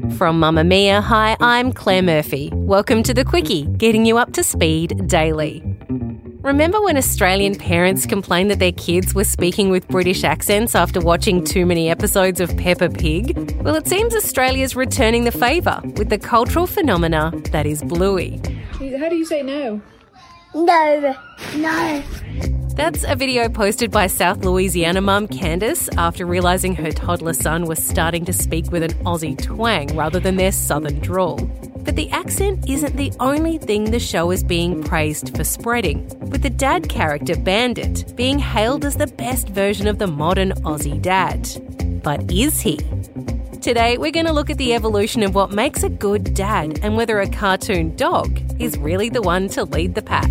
From Mamamia, hi, I'm Claire Murphy. Welcome to The Quicky, getting you up to speed daily. Remember when Australian parents complained that their kids were speaking with British accents after watching too many episodes of Peppa Pig? Well, it seems Australia's returning the favour with the cultural phenomena that is Bluey. How do you say no? No. No. That's a video posted by South Louisiana mum Candace after realising her toddler son was starting to speak with an Aussie twang rather than their southern drawl. But the accent isn't the only thing the show is being praised for spreading, with the dad character Bandit being hailed as the best version of the modern Aussie dad. But is he? Today, we're going to look at the evolution of what makes a good dad and whether a cartoon dog is really the one to lead the pack.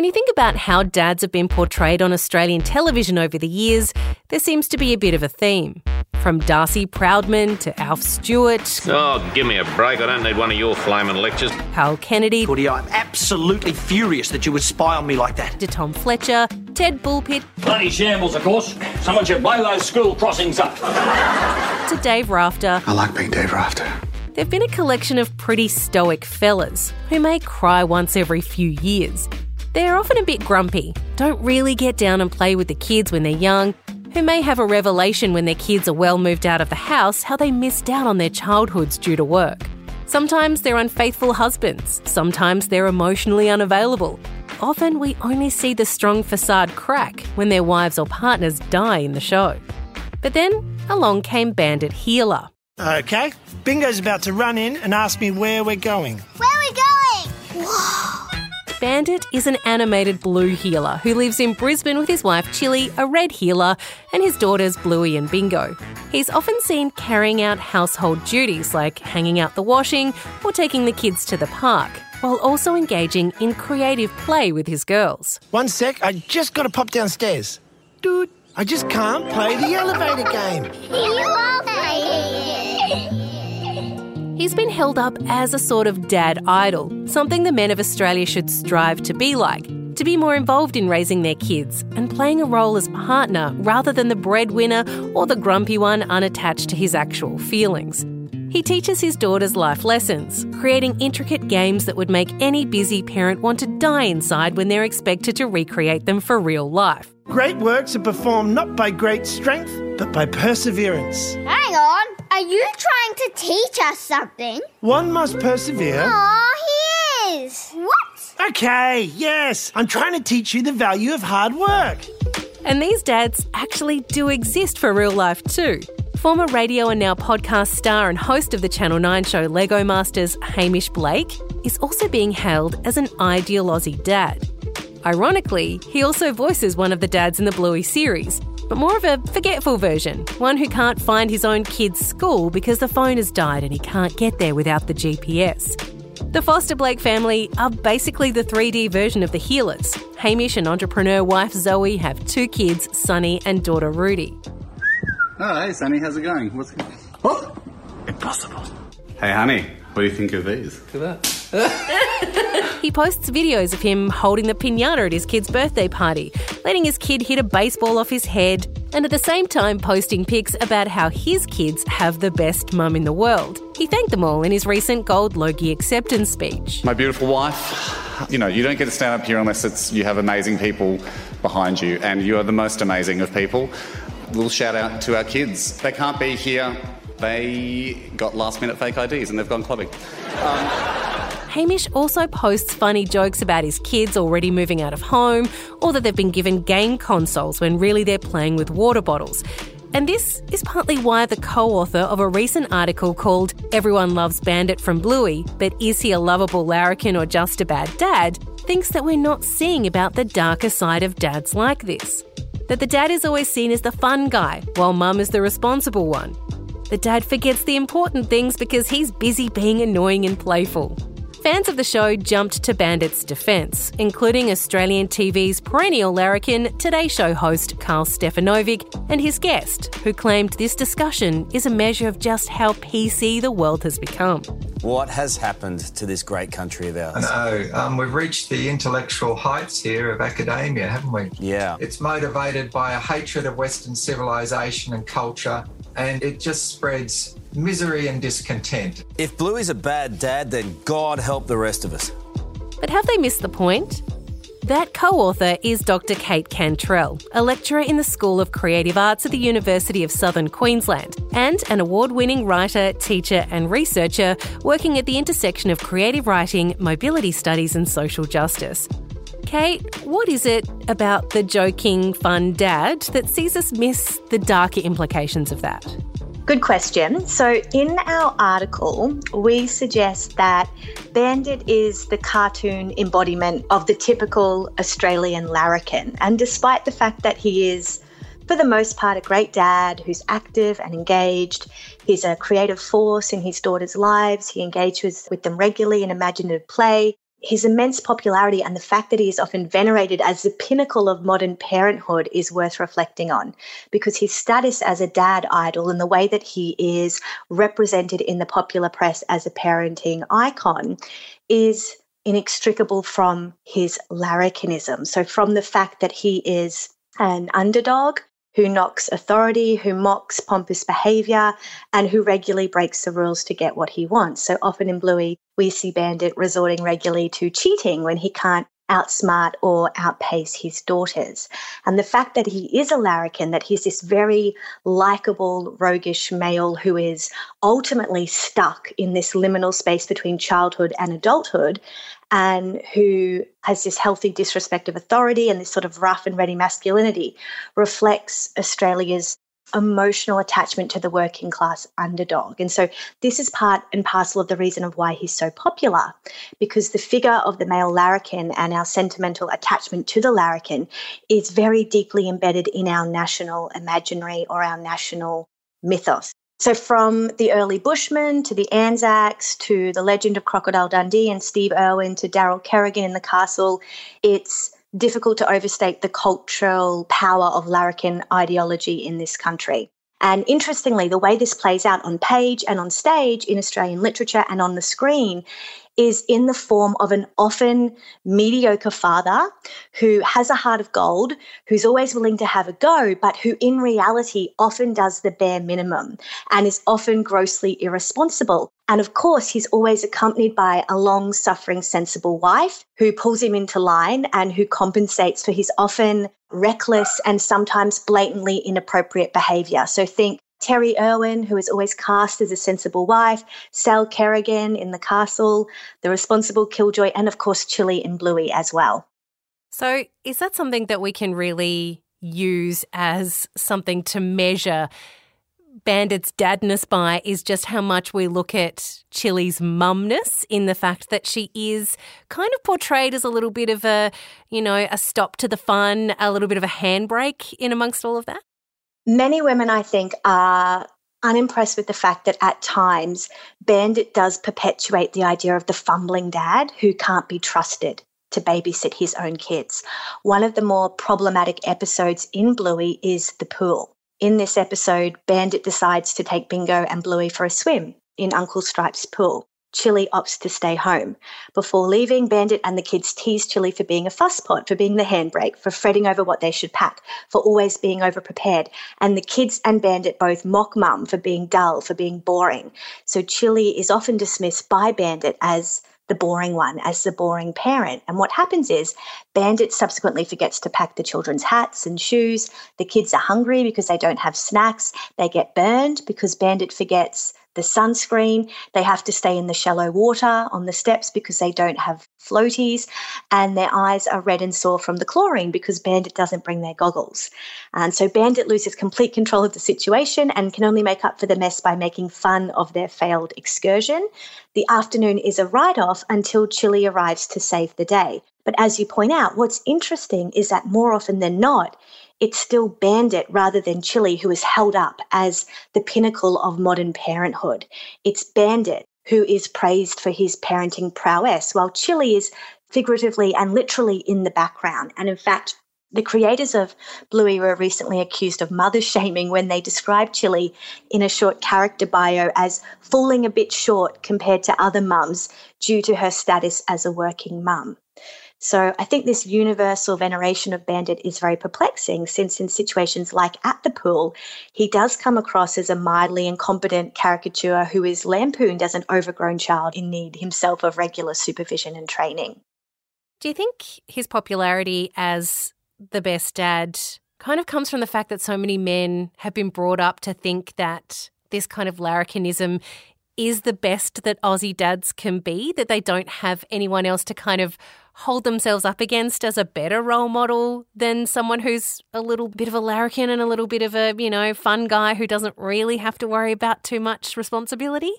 When you think about how dads have been portrayed on Australian television over the years, there seems to be a bit of a theme. From Darcy Proudman to Alf Stewart, Oh, give me a break. I don't need one of your flaming lectures. Karl Kennedy Woody, I'm absolutely furious that you would spy on me like that. to Tom Fletcher, Ted Bullpitt Bloody shambles, of course. Someone should blow those school crossings up. to Dave Rafter, I like being Dave Rafter. they've been a collection of pretty stoic fellas who may cry once every few years. They're often a bit grumpy, don't really get down and play with the kids when they're young, who may have a revelation when their kids are well moved out of the house how they missed out on their childhoods due to work. Sometimes they're unfaithful husbands, sometimes they're emotionally unavailable. Often we only see the strong facade crack when their wives or partners die in the show. But then along came Bandit Heeler. Okay, Bingo's about to run in and ask me where we're going. Where are we going? Whoa. Bandit is an animated blue heeler who lives in Brisbane with his wife Chilli, a red heeler, and his daughters Bluey and Bingo. He's often seen carrying out household duties like hanging out the washing or taking the kids to the park, while also engaging in creative play with his girls. One sec, I just got to pop downstairs. Dude, I just can't play the elevator game. You are playing. He's been held up as a sort of dad idol, something the men of Australia should strive to be like, to be more involved in raising their kids and playing a role as partner rather than the breadwinner or the grumpy one unattached to his actual feelings. He teaches his daughters life lessons, creating intricate games that would make any busy parent want to die inside when they're expected to recreate them for real life. Great works are performed not by great strength, but by perseverance. Hang on. Are you trying to teach us something? One must persevere. Aw, he is. What? Okay, yes, I'm trying to teach you the value of hard work. And these dads actually do exist for real life too. Former radio and now podcast star and host of the Channel 9 show Lego Masters, Hamish Blake, is also being hailed as an ideal Aussie dad. Ironically, he also voices one of the dads in the Bluey series, but more of a forgetful version, one who can't find his own kid's school because the phone has died and he can't get there without the GPS. The Foster Blake family are basically the 3D version of the Heelers. Hamish and entrepreneur wife Zoe have two kids, Sonny and daughter Rudy. Oh, hey, Sonny, how's it going? What's going on? Oh! Impossible. Hey, honey, what do you think of these? Look at that. He posts videos of him holding the pinata at his kid's birthday party, letting his kid hit a baseball off his head, and at the same time posting pics about how his kids have the best mum in the world. He thanked them all in his recent Gold Logie acceptance speech. My beautiful wife, you know, you don't get to stand up here unless it's you have amazing people behind you, and you are the most amazing of people. Little shout out to our kids. They can't be here. They got last minute fake IDs and they've gone clubbing. Um, Hamish also posts funny jokes about his kids already moving out of home or that they've been given game consoles when really they're playing with water bottles. And this is partly why the co author of a recent article called Everyone Loves Bandit from Bluey, but is he a lovable larrikin or just a bad dad? thinks that we're not seeing about the darker side of dads like this. That the dad is always seen as the fun guy, while mum is the responsible one. The dad forgets the important things because he's busy being annoying and playful. Fans of the show jumped to Bandit's defence, including Australian TV's perennial larrikin, Today Show host Karl Stefanovic, and his guest, who claimed this discussion is a measure of just how PC the world has become. What has happened to this great country of ours? I know. Um, we've reached the intellectual heights here of academia, haven't we? Yeah. It's motivated by a hatred of Western civilization and culture, and it just spreads misery and discontent. If Bluey's a bad dad, then God help the rest of us. But have they missed the point? That co author is Dr. Kate Cantrell, a lecturer in the School of Creative Arts at the University of Southern Queensland, and an award winning writer, teacher, and researcher working at the intersection of creative writing, mobility studies, and social justice. Kate, what is it about the joking, fun dad that sees us miss the darker implications of that? Good question. So, in our article, we suggest that Bandit is the cartoon embodiment of the typical Australian larrikin. And despite the fact that he is, for the most part, a great dad who's active and engaged, he's a creative force in his daughters' lives, he engages with them regularly in imaginative play, his immense popularity and the fact that he is often venerated as the pinnacle of modern parenthood is worth reflecting on because his status as a dad idol and the way that he is represented in the popular press as a parenting icon is inextricable from his larrikinism. So, from the fact that he is an underdog who knocks authority, who mocks pompous behavior, and who regularly breaks the rules to get what he wants. So often in Bluey, we see Bandit resorting regularly to cheating when he can't outsmart or outpace his daughters. And the fact that he is a larrikin, that he's this very likable, roguish male who is ultimately stuck in this liminal space between childhood and adulthood, and who has this healthy disrespect of authority and this sort of rough and ready masculinity reflects Australia's emotional attachment to the working class underdog. And so this is part and parcel of the reason of why he's so popular, because the figure of the male larrikin and our sentimental attachment to the larrikin is very deeply embedded in our national imaginary or our national mythos. So, from the early Bushmen to the Anzacs to the legend of Crocodile Dundee and Steve Irwin to Daryl Kerrigan in the castle, it's difficult to overstate the cultural power of larrikin ideology in this country. And interestingly, the way this plays out on page and on stage in Australian literature and on the screen is in the form of an often mediocre father who has a heart of gold, who's always willing to have a go, but who in reality often does the bare minimum and is often grossly irresponsible. And of course, he's always accompanied by a long suffering, sensible wife who pulls him into line and who compensates for his often reckless and sometimes blatantly inappropriate behavior. So think Terri Irwin, who is always cast as a sensible wife, Sal Kerrigan in The Castle, the responsible Killjoy, and of course Chilli and Bluey as well. So, is that something that we can really use as something to measure Bandit's dadness by? Is just how much we look at Chilli's mumness in the fact that she is kind of portrayed as a little bit of a, you know, a stop to the fun, a little bit of a handbrake in amongst all of that? Many women, I think, are unimpressed with the fact that at times Bandit does perpetuate the idea of the fumbling dad who can't be trusted to babysit his own kids. One of the more problematic episodes in Bluey is the pool. In this episode, Bandit decides to take Bingo and Bluey for a swim in Uncle Stripe's pool. Chilli opts to stay home. Before leaving, Bandit and the kids tease Chilli for being a fusspot, for being the handbrake, for fretting over what they should pack, for always being overprepared. And the kids and Bandit both mock Mum for being dull, for being boring. So Chilli is often dismissed by Bandit as the boring one, as the boring parent. And what happens is Bandit subsequently forgets to pack the children's hats and shoes. The kids are hungry because they don't have snacks. They get burned because Bandit forgets the sunscreen. They have to stay in the shallow water on the steps because they don't have floaties. And their eyes are red and sore from the chlorine because Bandit doesn't bring their goggles. And so Bandit loses complete control of the situation and can only make up for the mess by making fun of their failed excursion. The afternoon is a write off until Chilli arrives to save the day. But as you point out, what's interesting is that more often than not, it's still Bandit rather than Chilli who is held up as the pinnacle of modern parenthood. It's Bandit who is praised for his parenting prowess, while Chilli is figuratively and literally in the background. And in fact, the creators of Bluey were recently accused of mother shaming when they described Chilli in a short character bio as falling a bit short compared to other mums due to her status as a working mum. So I think this universal veneration of Bandit is very perplexing since in situations like at the pool, he does come across as a mildly incompetent caricature who is lampooned as an overgrown child in need himself of regular supervision and training. Do you think his popularity as the best dad kind of comes from the fact that so many men have been brought up to think that this kind of larrikinism is the best that Aussie dads can be, that they don't have anyone else to kind of hold themselves up against as a better role model than someone who's a little bit of a larrikin and a little bit of a, you know, fun guy who doesn't really have to worry about too much responsibility?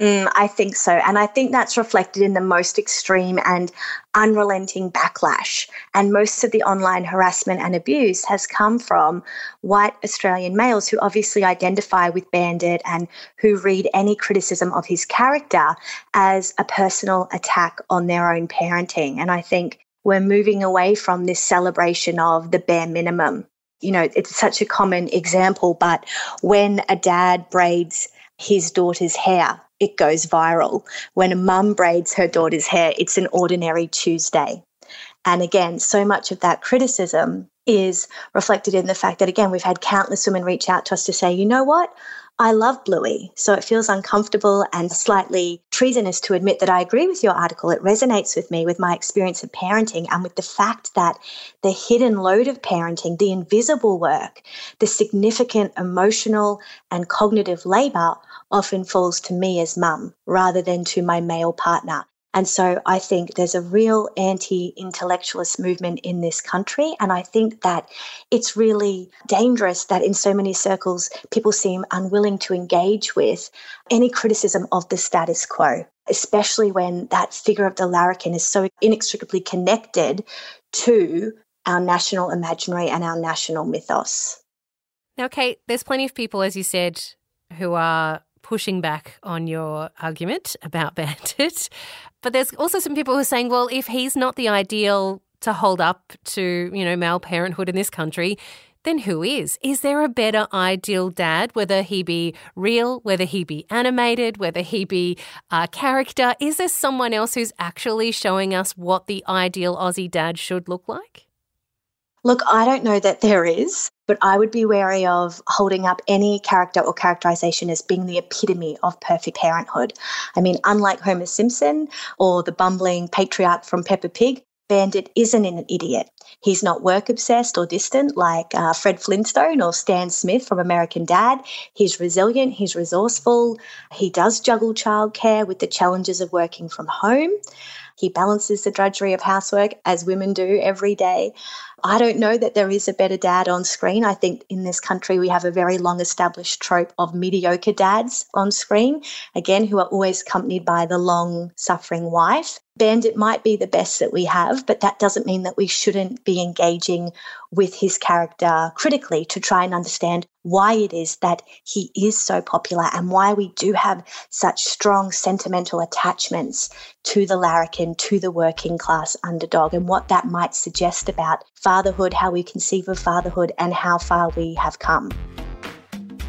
Mm, I think so. And I think that's reflected in the most extreme and unrelenting backlash. And most of the online harassment and abuse has come from white Australian males who obviously identify with Bandit and who read any criticism of his character as a personal attack on their own parenting. And I think we're moving away from this celebration of the bare minimum. You know, it's such a common example, but when a dad braids his daughter's hair, it goes viral. When a mum braids her daughter's hair, it's an ordinary Tuesday. And again, so much of that criticism is reflected in the fact that, again, we've had countless women reach out to us to say, you know what? I love Bluey, so it feels uncomfortable and slightly treasonous to admit that I agree with your article. It resonates with me, with my experience of parenting, and with the fact that the hidden load of parenting, the invisible work, the significant emotional and cognitive labor often falls to me as mum rather than to my male partner. And so I think there's a real anti intellectualist movement in this country. And I think that it's really dangerous that in so many circles, people seem unwilling to engage with any criticism of the status quo, especially when that figure of the larrikin is so inextricably connected to our national imaginary and our national mythos. Now, Kate, there's plenty of people, as you said, who are pushing back on your argument about Bandit. But there's also some people who are saying, well, if he's not the ideal to hold up to, you know, male parenthood in this country, then who is? Is there a better ideal dad, whether he be real, whether he be animated, whether he be a character? Is there someone else who's actually showing us what the ideal Aussie dad should look like? Look, I don't know that there is, but I would be wary of holding up any character or characterization as being the epitome of perfect parenthood. I mean, unlike Homer Simpson or the bumbling patriarch from Peppa Pig, Bandit isn't an idiot. He's not work obsessed or distant like uh, Fred Flintstone or Stan Smith from American Dad. He's resilient, he's resourceful, he does juggle childcare with the challenges of working from home. He balances the drudgery of housework as women do every day. I don't know that there is a better dad on screen. I think in this country we have a very long established trope of mediocre dads on screen, again, who are always accompanied by the long suffering wife. Bandit might be the best that we have, but that doesn't mean that we shouldn't be engaging with his character critically to try and understand why it is that he is so popular and why we do have such strong sentimental attachments to the larrikin, to the working class underdog, and what that might suggest about fatherhood, how we conceive of fatherhood, and how far we have come.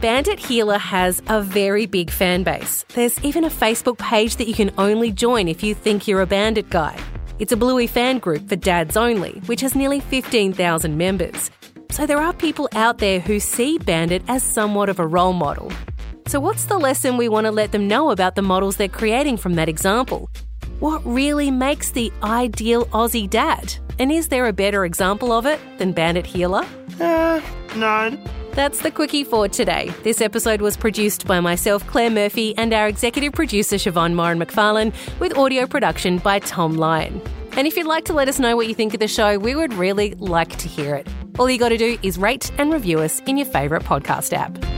Bandit Heeler has a very big fan base. There's even a Facebook page that you can only join if you think you're a Bandit guy. It's a Bluey fan group for dads only, which has nearly 15,000 members. So there are people out there who see Bandit as somewhat of a role model. So, what's the lesson we want to let them know about the models they're creating from that example? What really makes the ideal Aussie dad? And is there a better example of it than Bandit Heeler? Uh, no. That's the Quicky for today. This episode was produced by myself, Claire Murphy, and our executive producer, Siobhan Moran McFarlane, with audio production by Thom Lion. And if you'd like to let us know what you think of the show, we would really like to hear it. All you got to do is rate and review us in your favourite podcast app.